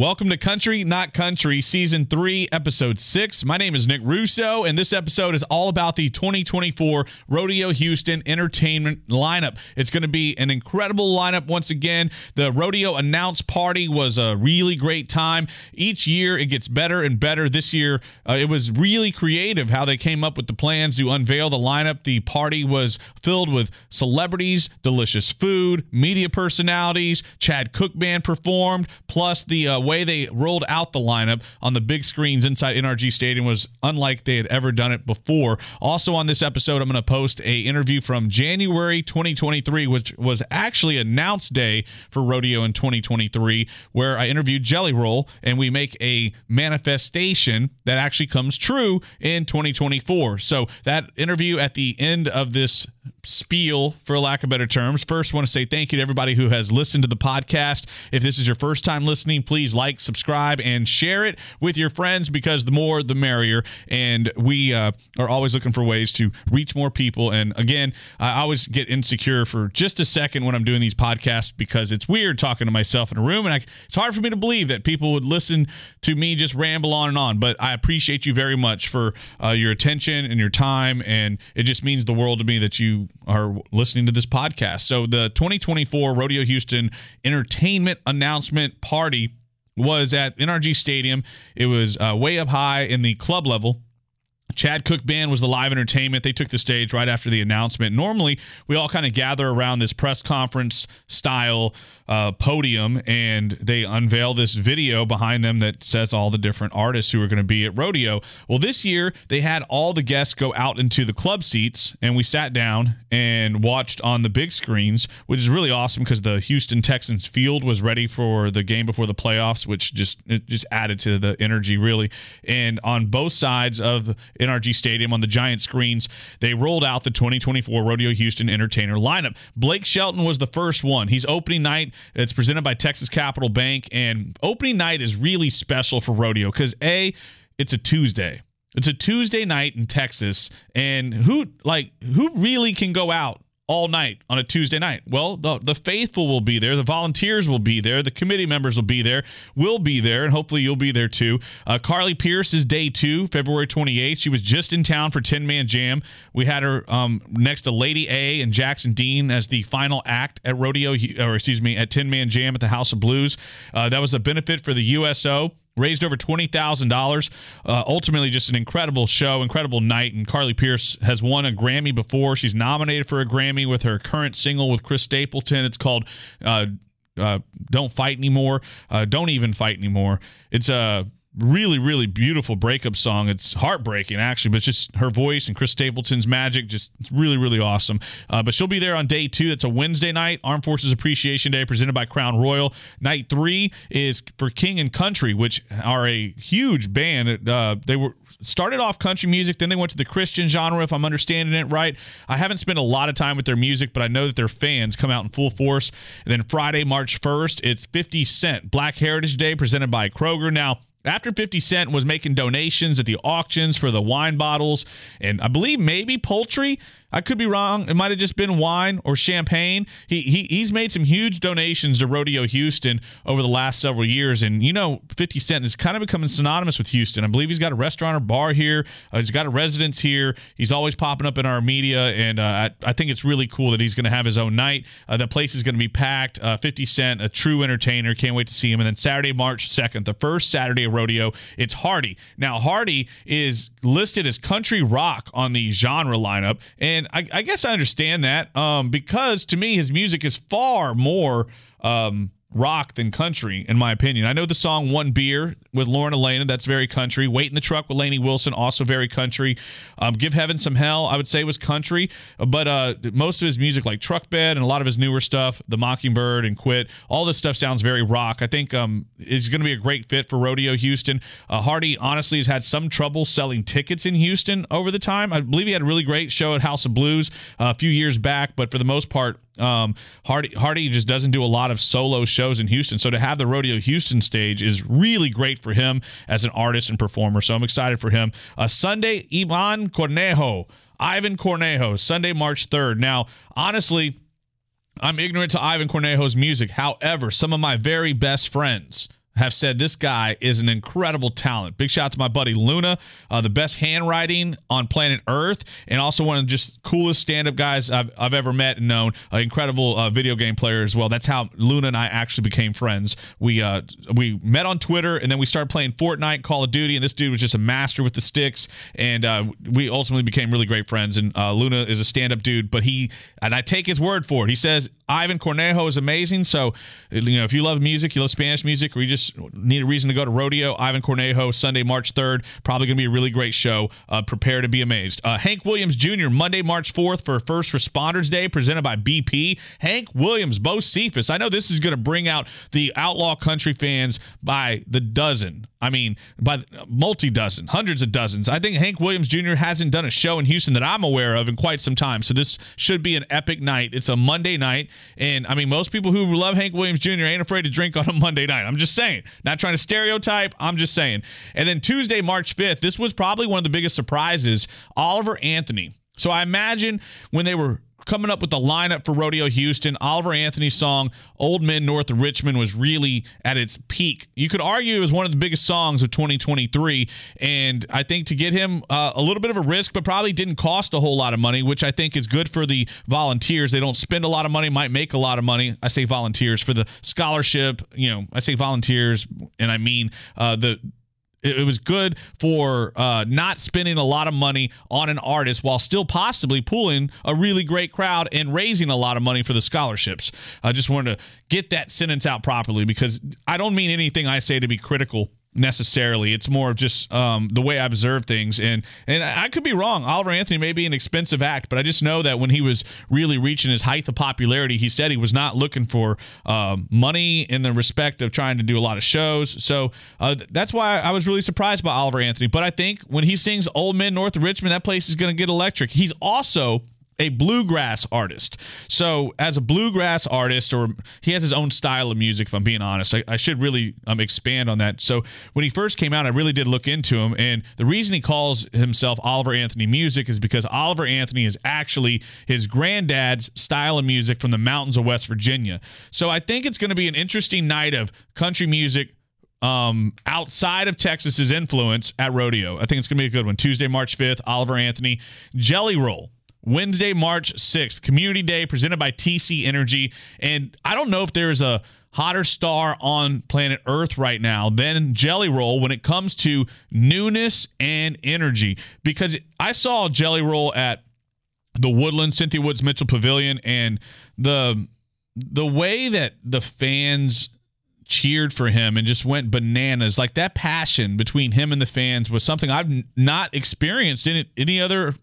Welcome to Country Not Country, Season 3, Episode 6. My name is Nick Russo, and this episode is all about the 2024 Rodeo Houston Entertainment lineup. It's going to be an incredible lineup once again. The Rodeo Announce Party was a really great time. Each year, it gets better and better. This year, uh, it was really creative how they came up with the plans to unveil the lineup. The party was filled with celebrities, delicious food, media personalities. Chad Cooke Band performed, plus the uh, way they rolled out the lineup on the big screens inside NRG Stadium was unlike they had ever done it before. Also on this episode, I'm going to post a interview from January 2023, which was actually announced day for rodeo in 2023, where I interviewed Jelly Roll and we make a manifestation that actually comes true in 2024. So that interview at the end of this spiel, for lack of better terms. First, want to say thank you to everybody who has listened to the podcast. If this is your first time listening, please like, subscribe, and share it with your friends because the more, the merrier. And we uh, are always looking for ways to reach more people. And again, I always get insecure for just a second when I'm doing these podcasts because it's weird talking to myself in a room, and I, it's hard for me to believe that people would listen to me just ramble on and on. But I appreciate you very much for uh, your attention and your time, and it just means the world to me that you are listening to this podcast. So the 2024 Rodeo Houston Entertainment Announcement Party was at NRG Stadium. It was uh, way up high in the club level. Chad Cooke Band was the live entertainment. They took the stage right after the announcement. Normally, we all kind of gather around this press conference style uh, podium and they unveil this video behind them that says all the different artists who are going to be at Rodeo. Well, this year, they had all the guests go out into the club seats and we sat down and watched on the big screens, which is really awesome because the Houston Texans field was ready for the game before the playoffs, which just just added to the energy, really. And on both sides of NRG Stadium on the giant screens, they rolled out the 2024 Rodeo Houston Entertainer lineup. Blake Shelton was the first one. He's opening night. It's presented by Texas Capital Bank, and opening night is really special for rodeo because a, it's a Tuesday. It's a Tuesday night in Texas, and who like who really can go out all night on a Tuesday night? Well, the, the faithful will be there. The volunteers will be there. The committee members will be there. We'll be there, and hopefully you'll be there too. Uh, Carly Pearce is day two, February 28th. She was just in town for 10 Man Jam. We had her um, next to Lady A and Jackson Dean as the final act at Rodeo, or excuse me, at 10 Man Jam at the House of Blues. Uh, that was a benefit for the USO raised over $20,000. Uh, ultimately, just an incredible show, incredible night. And Carly Pearce has won a Grammy before. She's nominated for a Grammy with her current single with Chris Stapleton. It's called. Uh, uh, don't fight anymore. Uh, don't even fight anymore. It's a really, really beautiful breakup song. It's heartbreaking, actually, but just her voice and Chris Stapleton's magic. Just it's really, really awesome. Uh, but she'll be there on day two. That's a Wednesday night, Armed Forces Appreciation Day, presented by Crown Royal. Night three is for King and Country, which are a huge band. Uh, they were started off country music, then they went to the Christian genre, if I'm understanding it right. I haven't spent a lot of time with their music, but I know that their fans come out in full force. And then Friday, March 1st, it's 50 Cent Black Heritage Day, presented by Kroger. Now, after 50 Cent was making donations at the auctions for the wine bottles and I believe maybe poultry, I could be wrong. It might have just been wine or champagne. He, he he's made some huge donations to Rodeo Houston over the last several years, and you know, 50 Cent is kind of becoming synonymous with Houston. I believe he's got a restaurant or bar here. Uh, he's got a residence here. He's always popping up in our media, and uh, I, I, think it's really cool that he's going to have his own night. Uh, the place is going to be packed. Uh, 50 Cent, a true entertainer. Can't wait to see him. And then Saturday, March 2nd, the first Saturday of rodeo, it's Hardy. Now, Hardy is listed as country rock on the genre lineup, and I, I guess I understand that um, because to me, his music is far more. Um, rock than country, in my opinion. I know the song One Beer with Lauren Alaina, that's very country. Wait in the Truck with Lainey Wilson, also very country. Um, Give Heaven Some Hell, I would say was country, but uh, most of his music, like Truck Bed and a lot of his newer stuff, The Mockingbird and Quit, all this stuff sounds very rock. I think um, it's going to be a great fit for Rodeo Houston. Uh, Hardy, honestly, has had some trouble selling tickets in Houston over the time. I believe he had a really great show at House of Blues uh, a few years back, but for the most part, um, Hardy Hardy just doesn't do a lot of solo shows in Houston, so to have the Rodeo Houston stage is really great for him as an artist and performer. So I'm excited for him. Uh, Sunday, Ivan Cornejo, Ivan Cornejo, Sunday, March 3rd. Now, honestly, I'm ignorant to Ivan Cornejo's music. However, some of my very best friends have said this guy is an incredible talent. Big shout out to my buddy Luna, uh, the best handwriting on planet Earth, and also one of the just coolest stand-up guys I've, I've ever met and known. An incredible uh, video game player as well. That's how Luna and I actually became friends. We uh, we met on Twitter, and then we started playing Fortnite, Call of Duty, and this dude was just a master with the sticks, and uh, we ultimately became really great friends. And uh, Luna is a stand-up dude, but he and I take his word for it. He says Ivan Cornejo is amazing. So you know if you love music, you love Spanish music, or you just need a reason to go to Rodeo, Ivan Cornejo, Sunday, March 3rd. Probably going to be a really great show. Uh, prepare to be amazed. Uh, Hank Williams Jr., Monday, March 4th for First Responders Day, presented by BP. Hank Williams, Bocephus. I know this is going to bring out the outlaw country fans by the dozen. I mean, by multi dozen, hundreds of dozens. I think Hank Williams Jr. hasn't done a show in Houston that I'm aware of in quite some time. So this should be an epic night. It's a Monday night. And I mean, most people who love Hank Williams Jr. ain't afraid to drink on a Monday night. I'm just saying. Not trying to stereotype. I'm just saying. And then Tuesday, March 5th, this was probably one of the biggest surprises. Oliver Anthony. So I imagine when they were coming up with the lineup for Rodeo Houston. Oliver Anthony's song "Old Men North of Richmond" was really at its peak. You could argue it was one of the biggest songs of 2023, and I think to get him uh, a little bit of a risk, but probably didn't cost a whole lot of money, which I think is good for the volunteers. They don't spend a lot of money, might make a lot of money. I say volunteers for the scholarship. You know, I say volunteers, and I mean uh, the it, was good for uh, not spending a lot of money on an artist while still possibly pulling a really great crowd and raising a lot of money for the scholarships. I just wanted to get that sentence out properly because I don't mean anything I say to be critical necessarily. It's more of just um, the way I observe things, and and I could be wrong. Oliver Anthony may be an expensive act, but I just know that when he was really reaching his height of popularity, he said he was not looking for um, money in the respect of trying to do a lot of shows. So uh, that's why I was really surprised by Oliver Anthony. But I think when he sings "Old Men North of Richmond," that place is going to get electric. He's also a bluegrass artist. So, as a bluegrass artist, or he has his own style of music, if I'm being honest, I, I should really um, expand on that. So, when he first came out, I really did look into him. And the reason he calls himself Oliver Anthony Music is because Oliver Anthony is actually his granddad's style of music from the mountains of West Virginia. So, I think it's going to be an interesting night of country music um, outside of Texas's influence at Rodeo. I think it's going to be a good one. Tuesday, March 5th, Oliver Anthony. Jelly Roll Wednesday, March 6th, Community Day presented by TC Energy. And I don't know if there's a hotter star on planet Earth right now than Jelly Roll when it comes to newness and energy. Because I saw Jelly Roll at the Woodland Cynthia Woods Mitchell Pavilion, and the the way that the fans cheered for him and just went bananas like that passion between him and the fans was something I've not experienced in any other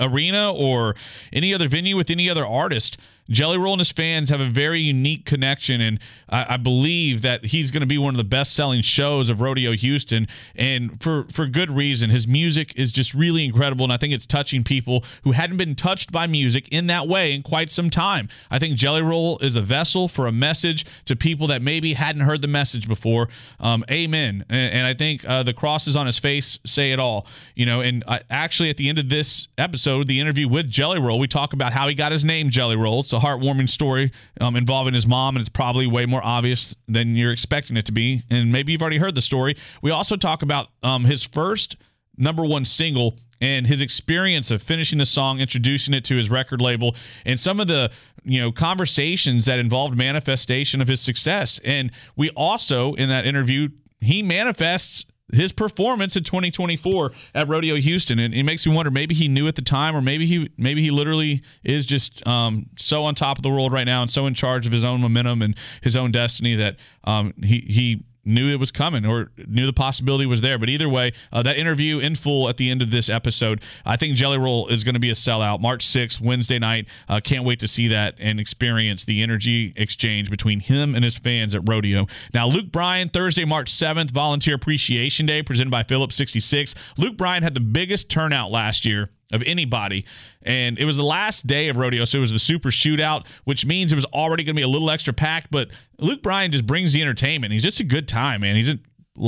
arena or any other venue with any other artist Jelly Roll and his fans have a very unique connection, and I, I believe that he's going to be one of the best-selling shows of Rodeo Houston, and for for good reason. His music is just really incredible, and I think it's touching people who hadn't been touched by music in that way in quite some time. I think Jelly Roll is a vessel for a message to people that maybe hadn't heard the message before. Um, amen. And, and, I think uh, the crosses on his face say it all. You know, and I, actually at the end of this episode, the interview with Jelly Roll, we talk about how he got his name Jelly Roll. It's a heartwarming story um, involving his mom, and it's probably way more obvious than you're expecting it to be. And maybe you've already heard the story. We also talk about um, his first number one single and his experience of finishing the song, introducing it to his record label, and some of the you know conversations that involved manifestation of his success. And we also in that interview he manifests his performance in 2024 at Rodeo Houston, and it makes me wonder maybe he knew at the time, or maybe he maybe he literally is just um, so on top of the world right now and so in charge of his own momentum and his own destiny that um, he he knew it was coming or knew the possibility was there. But either way, uh, that interview in full at the end of this episode, I think Jelly Roll is going to be a sellout. March 6th, Wednesday night. Uh, can't wait to see that and experience the energy exchange between him and his fans at Rodeo. Now, Luke Bryan, Thursday, March 7th, Volunteer Appreciation Day, presented by Phillips 66. Luke Bryan had the biggest turnout last year of anybody. And it was the last day of rodeo, so it was the super shootout, which means it was already going to be a little extra packed. But Luke Bryan just brings the entertainment. He's just a good time, man. He's at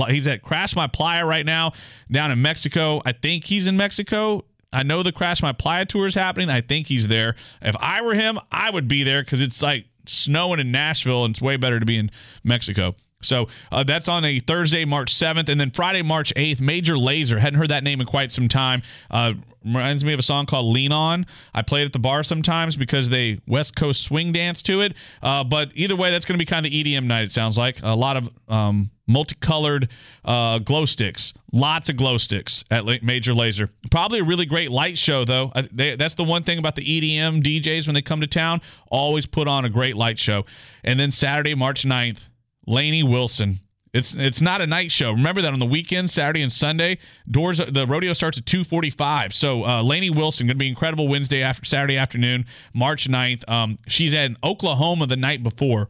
he's at Crash My Playa right now down in Mexico. I think he's in Mexico. I know the Crash My Playa tour is happening. I think he's there. If I were him, I would be there because it's like snowing in Nashville, and it's way better to be in Mexico. So uh, that's on a Thursday, March 7th. And then Friday, March 8th, Major Lazer. Hadn't heard that name in quite some time. Uh, reminds me of a song called Lean On. I play it at the bar sometimes because they West Coast swing dance to it. Uh, but either way, that's going to be kind of the EDM night, it sounds like. A lot of um, multicolored uh, glow sticks. Lots of glow sticks at Major Lazer. Probably a really great light show, though. They, that's the one thing about the EDM DJs when they come to town. Always put on a great light show. And then Saturday, March 9th, Lainey Wilson. It's it's not a night show. Remember that on the weekend, Saturday and Sunday, doors the rodeo starts at 2:45. So uh, Lainey Wilson going to be incredible Wednesday after Saturday afternoon, March 9th. Um, she's at Oklahoma the night before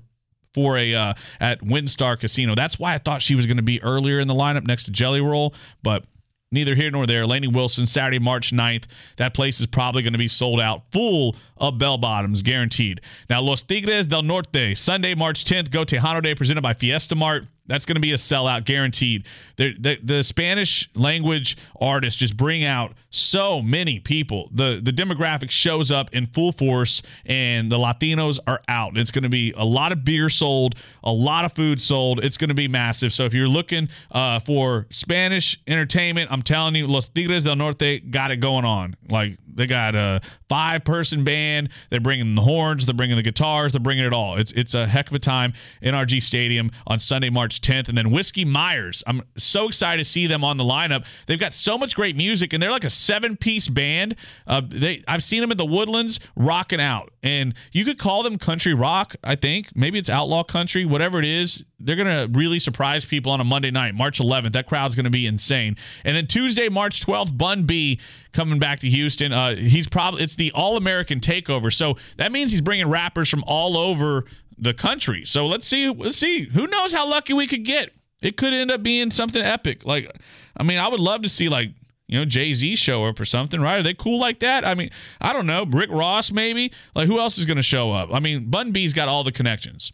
for a uh, at WinStar Casino. That's why I thought she was going to be earlier in the lineup next to Jelly Roll, but neither here nor there. Lainey Wilson, Saturday, March 9th. That place is probably going to be sold out full of bell bottoms, guaranteed. Now, Los Tigres del Norte, Sunday, March 10th, Go Tejano Day, presented by Fiesta Mart. That's going to be a sellout, guaranteed. The, the, the, Spanish language artists just bring out so many people. The the demographic shows up in full force, and the Latinos are out. It's going to be a lot of beer sold, a lot of food sold. It's going to be massive. So if you're looking uh, for Spanish entertainment, I'm telling you, Los Tigres del Norte got it going on. Like they got a five person band. They're bringing the horns. They're bringing the guitars. They're bringing it all. It's it's a heck of a time in NRG Stadium on Sunday, March 10th. And then Whiskey Myers. I'm so excited to see them on the lineup. They've got so much great music, and they're like a seven piece band. Uh, they I've seen them in the Woodlands rocking out, and you could call them country rock. I think maybe it's outlaw country, whatever it is. They're gonna really surprise people on a Monday night, March 11th. That crowd's gonna be insane. And then Tuesday, March 12th, Bun B coming back to Houston. Uh, he's probably it's the All American Takeover, so that means he's bringing rappers from all over the country. So let's see, let's see. Who knows how lucky we could get? It could end up being something epic. Like, I mean, I would love to see like you know Jay Z show up or something, right? Are they cool like that? I mean, I don't know. Rick Ross maybe. Like, who else is going to show up? I mean, Bun B's got all the connections.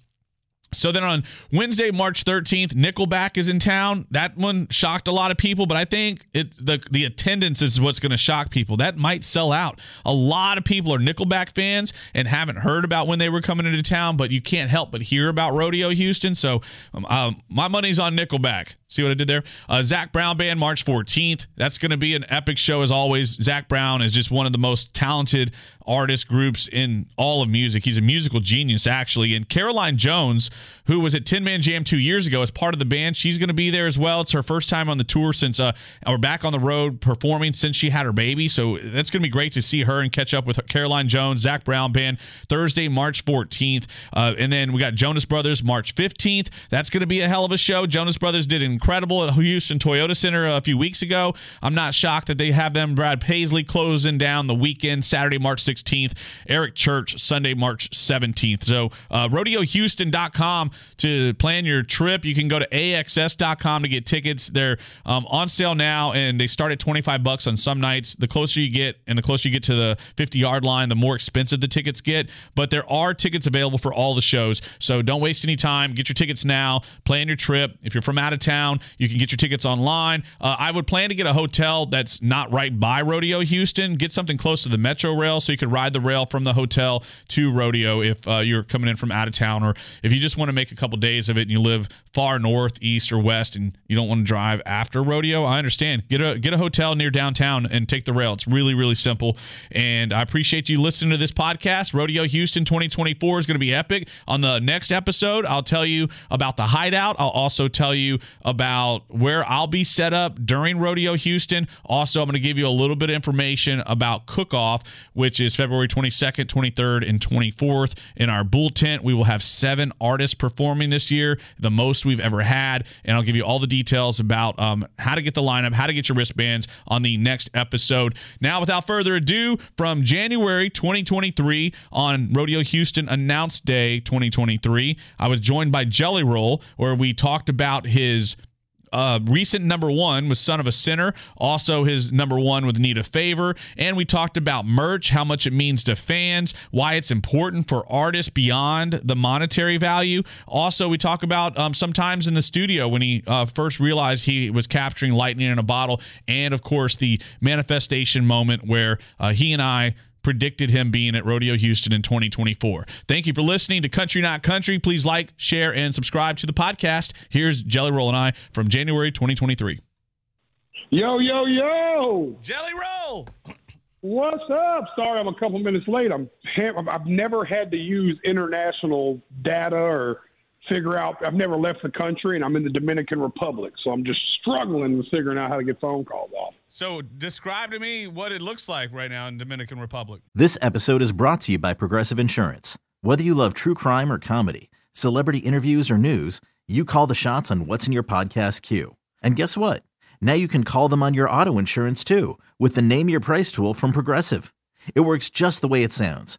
So then on Wednesday, March 13th, Nickelback is in town. That one shocked a lot of people, but I think it the the attendance is what's going to shock people. That might sell out. A lot of people are Nickelback fans and haven't heard about when they were coming into town, but you can't help but hear about Rodeo Houston. So um, um, my money's on Nickelback. See what I did there? Uh, Zac Brown Band, March 14th. That's going to be an epic show as always. Zac Brown is just one of the most talented artist groups in all of music. He's a musical genius, actually. And Caroline Jones who was at Tin Man Jam two years ago as part of the band. She's going to be there as well. It's her first time on the tour since, uh, or back on the road performing since she had her baby. So that's going to be great to see her and catch up with Caroline Jones, Zac Brown Band Thursday, March 14th. Uh, and then we got Jonas Brothers March 15th. That's going to be a hell of a show. Jonas Brothers did incredible at Houston Toyota Center a few weeks ago. I'm not shocked that they have them. Brad Paisley closing down the weekend, Saturday, March 16th. Eric Church, Sunday, March 17th. So, uh, rodeohouston.com to plan your trip. You can go to axs.com to get tickets. They're um, on sale now, and they start at 25 bucks on some nights. The closer you get, and the closer you get to the 50 yard line, the more expensive the tickets get. But there are tickets available for all the shows. So don't waste any time. Get your tickets now. Plan your trip. If you're from out of town, you can get your tickets online. Uh, I would plan to get a hotel that's not right by Rodeo Houston. Get something close to the Metro Rail so you could ride the rail from the hotel to Rodeo if uh, you're coming in from out of town, or if you just want to make a couple days of it and you live far north, east, or west, and you don't want to drive after Rodeo. I understand. Get a get a hotel near downtown and take the rail. It's really really simple. And I appreciate you listening to this podcast. Rodeo Houston 2024 is going to be epic. On the next episode, I'll tell you about the hideout. I'll also tell you about where I'll be set up during Rodeo Houston. Also, I'm going to give you a little bit of information about Cook Off, which is February 22nd, 23rd, and 24th. In our Bull Tent, we will have seven artists performing this year, the most we've ever had. And I'll give you all the details about um, how to get the lineup, how to get your wristbands on the next episode. Now, without further ado, from January 2023 on Rodeo Houston Announce Day 2023, I was joined by Jelly Roll, where we talked about his uh, recent number one was Son of a Sinner. Also, his number one with Need a Favor. And we talked about merch, how much it means to fans, why it's important for artists beyond the monetary value. Also, we talk about um, sometimes in the studio when he uh, first realized he was capturing lightning in a bottle. And of course, the manifestation moment where uh, he and I predicted him being at Rodeo Houston in 2024. Thank you for listening to Country Not Country. Please like, share, and subscribe to the podcast. Here's Jelly Roll and I from January 2023. Yo, yo, yo! Jelly Roll! What's up? Sorry, I'm a couple minutes late. I'm I've never had to use international data or figure out. I've never left the country, and I'm in the Dominican Republic, so I'm just struggling with figuring out how to get phone calls off. So, describe to me what it looks like right now in Dominican Republic. This episode is brought to you by Progressive Insurance. Whether you love true crime or comedy, celebrity interviews or news, you call the shots on what's in your podcast queue. And guess what? Now you can call them on your auto insurance too with the Name Your Price tool from Progressive. It works just the way it sounds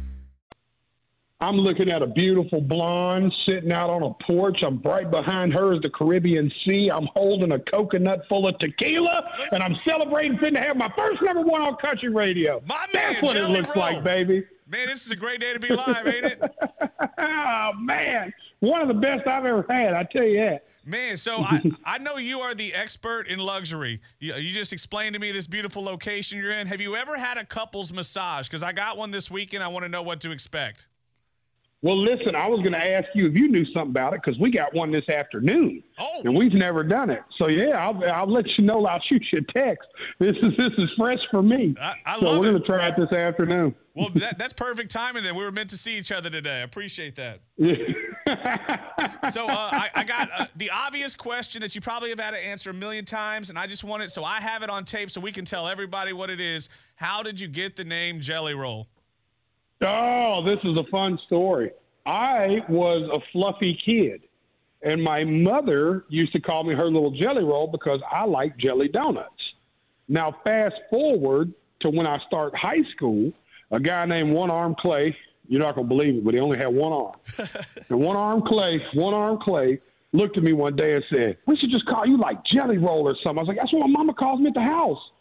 I'm looking at a beautiful blonde sitting out on a porch. I'm right behind her is the Caribbean Sea. I'm holding a coconut full of tequila, and I'm celebrating fitting to have my first number one on country radio. My That's man, what Jelly it looks Roll. like, baby. Man, this is a great day to be alive, ain't it? oh man, one of the best I've ever had. I tell you that. Man, so I, I know you are the expert in luxury. You, you just explained to me this beautiful location you're in. Have you ever had a couples massage? Because I got one this weekend. I want to know what to expect. Well, listen, I was going to ask you if you knew something about it because we got one this afternoon, Oh. and we've never done it. So yeah, I'll, I'll let you know. I'll shoot you a text. This is this is fresh for me. I- I so we're going to try it this afternoon. Well, that, that's perfect timing. Then we were meant to see each other today. I appreciate that. So uh, I, I got uh, the obvious question that you probably have had to answer a million times, and I just want it so I have it on tape so we can tell everybody what it is. How did you get the name Jelly Roll? Oh, this is a fun story. I was a fluffy kid, and my mother used to call me her little jelly roll because I like jelly donuts. Now, fast forward to when I start high school, a guy named One Arm Clay, you're not going to believe it, but he only had one arm. and One Arm Clay, One Arm Clay looked at me one day and said, We should just call you like Jelly Roll or something. I was like, That's what my mama calls me at the house.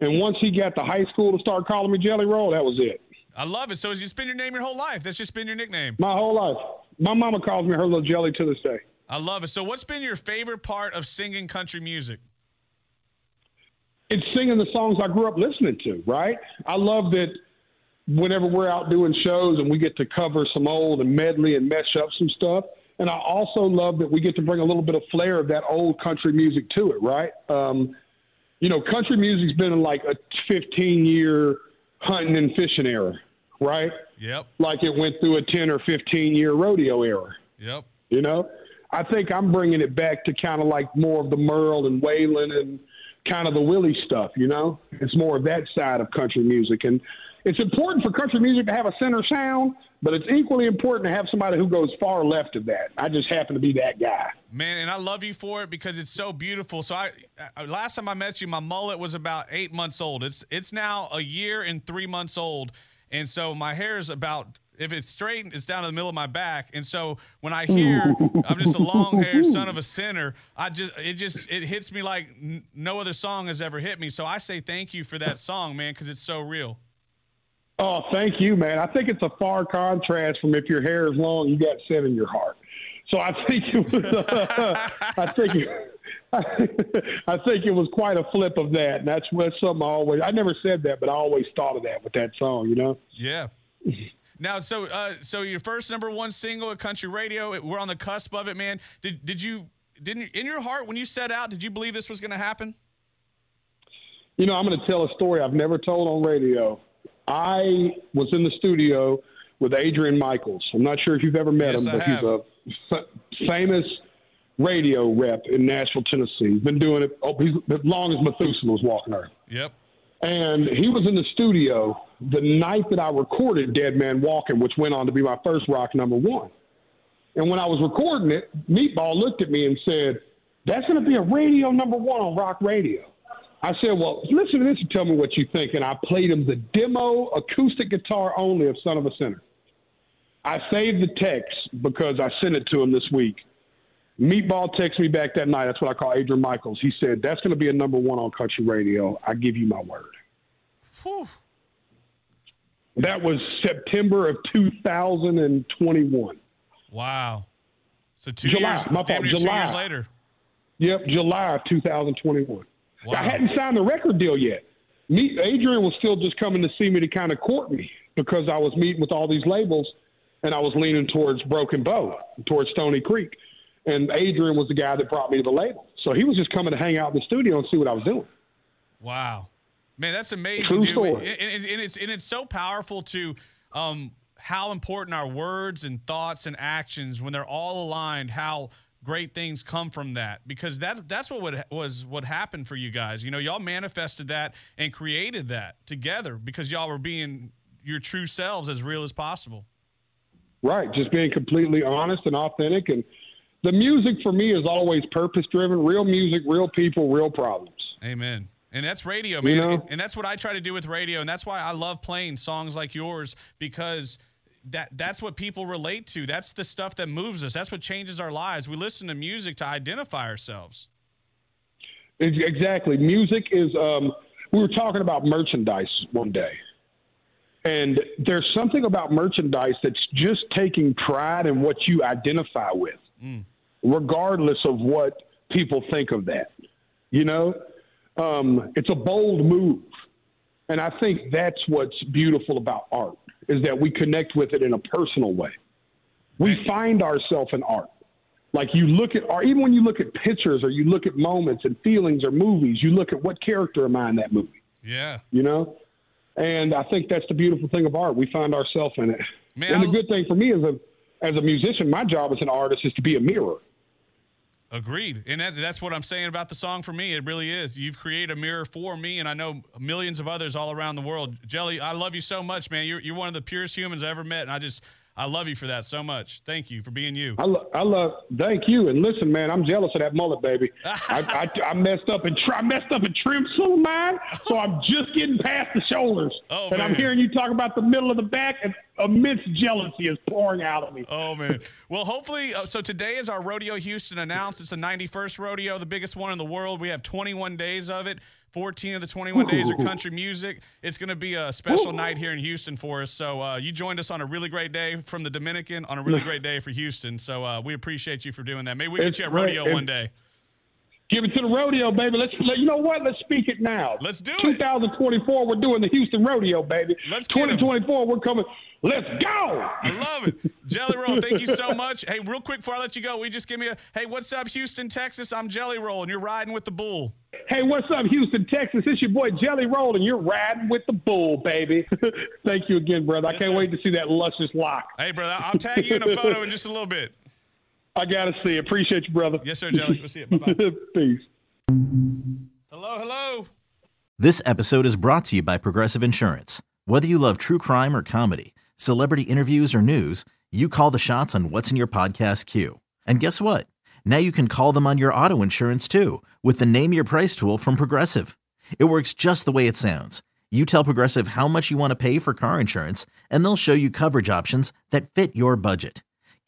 And once he got to high school to start calling me Jelly Roll, that was it. I love it. So it's been your name your whole life. That's just been your nickname. My whole life. My mama calls me her little jelly to this day. I love it. So what's been your favorite part of singing country music? It's singing the songs I grew up listening to, right? I love that whenever we're out doing shows and we get to cover some old and medley and mesh up some stuff. And I also love that we get to bring a little bit of flair of that old country music to it, right? Um, you know, country music's been like a 15 year hunting and fishing era, right? Yep. Like it went through a 10 or 15 year rodeo era. Yep. You know, I think I'm bringing it back to kind of like more of the Merle and Waylon and kind of the Willie stuff. You know, it's more of that side of country music, and it's important for country music to have a center sound, but it's equally important to have somebody who goes far left of that. I just happen to be that guy. Man, and I love you for it because it's so beautiful. So I, uh, last time I met you, my mullet was about eight months old. It's it's now a year and three months old, and so my hair is about. If it's straight, it's down to the middle of my back, and so when I hear I'm just a long-haired son of a sinner, I just it just it hits me like n- no other song has ever hit me. So I say thank you for that song, man, because it's so real. Oh, thank you, man. I think it's a far contrast from if your hair is long, you got sin in your heart. So I think it was. Uh, I think. It, I think it was quite a flip of that, and that's that's something I always. I never said that, but I always thought of that with that song. You know. Yeah. Now, so uh, so your first number one single at country radio, it- we're on the cusp of it, man. Did did you didn't in your heart when you set out, did you believe this was going to happen? You know, I'm going to tell a story I've never told on radio. I was in the studio with Adrian Michaels. I'm not sure if you've ever met Yes, him, but he's a f- famous radio rep in Nashville, Tennessee. He's been doing it oh, he's, as long as Methuselah was walking earth. Yep. And he was in the studio the night that I recorded Dead Man Walking, which went on to be my first rock number one. And when I was recording it, Meatball looked at me and said, That's going to be a radio number one on rock radio. I said, Well, listen to this and tell me what you think. And I played him the demo acoustic guitar only of Son of a Sinner. I saved the text because I sent it to him this week. Meatball texted me back that night. That's what I call Adrian Michaels. He said, That's going to be a number one on country radio. I give you my word. Whew. That was September of 2021. Wow. So two July, years, my fault, near two July. years later. Yep, July of 2021. Wow. I hadn't signed the record deal yet. Me, Adrian was still just coming to see me to kind of court me because I was meeting with all these labels and I was leaning towards Broken Bow, towards Stoney Creek. And Adrian was the guy that brought me to the label. So he was just coming to hang out in the studio and see what I was doing. Wow, man, that's amazing, True dude. story. And, and, and it's and it's so powerful to um, how important our words and thoughts and actions when they're all aligned. How great things come from that because that's that's what would, was what happened for you guys. You know, y'all manifested that and created that together because y'all were being your true selves as real as possible. Right, just being completely honest and authentic. And the music for me is always purpose driven. Real music, real people, real problems. Amen. And that's radio, man. You know? and that's what I try to do with radio. And that's why I love playing songs like yours because that that's what people relate to. That's the stuff that moves us. That's what changes our lives. We listen to music to identify ourselves. Exactly. Music is. Um, we were talking about merchandise one day, and there's something about merchandise that's just taking pride in what you identify with, regardless of what people think of that. You know, um, it's a bold move, and I think that's what's beautiful about art is that we connect with it in a personal way. We find ourselves in art. Like you look at, or even when you look at pictures or you look at moments and feelings or movies, you look at what character am I in that movie. Yeah. You know, and I think that's the beautiful thing of art. We find ourselves in it. Man, and the good thing for me as a as a musician, my job as an artist is to be a mirror. Agreed. And that, that's what I'm saying about the song for me. It really is. You've created a mirror for me, and I know millions of others all around the world. Jelly, I love you so much, man. You're, you're one of the purest humans I ever met, and I just, I love you for that so much. Thank you for being you. I, lo- I love. Thank you. And listen, man, I'm jealous of that mullet, baby. I, I, I messed up and try, messed up and trimmed some of mine, so I'm just getting past the shoulders. Oh, and I'm hearing you talk about the middle of the back, and immense jealousy is pouring out of me. Oh man. Well, hopefully. Uh, so today is our Rodeo Houston announced. It's the 91st rodeo, the biggest one in the world. We have 21 days of it. 14 of the 21 days are country music. It's going to be a special night here in Houston for us. So uh, you joined us on a really great day from the Dominican, on a really great day for Houston. So uh, we appreciate you for doing that. Maybe we you at rodeo one day. Give it to the rodeo, baby. Let's let you know what. Let's speak it now. Let's do it. 2024, we're doing the Houston rodeo, baby. Let's 2024, we're coming. Let's go. I love it. Jelly Roll, thank you so much. Hey, real quick before I let you go, we just give me a hey, what's up, Houston, Texas? I'm Jelly Roll, and you're riding with the bull. Hey, what's up, Houston, Texas? It's your boy Jelly Roll, and you're riding with the bull, baby. Thank you again, brother. I can't sir. wait to see that luscious lock. Hey, brother, I'll tag you in a photo in just a little bit. I gotta see. Appreciate you, brother. Yes, sir, Jelly. We'll see you. Bye bye. Peace. Hello, hello. This episode is brought to you by Progressive Insurance. Whether you love true crime or comedy, celebrity interviews or news, you call the shots on what's in your podcast queue. And guess what? Now you can call them on your auto insurance too with the Name Your Price tool from Progressive. It works just the way it sounds. You tell Progressive how much you want to pay for car insurance, and they'll show you coverage options that fit your budget.